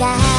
が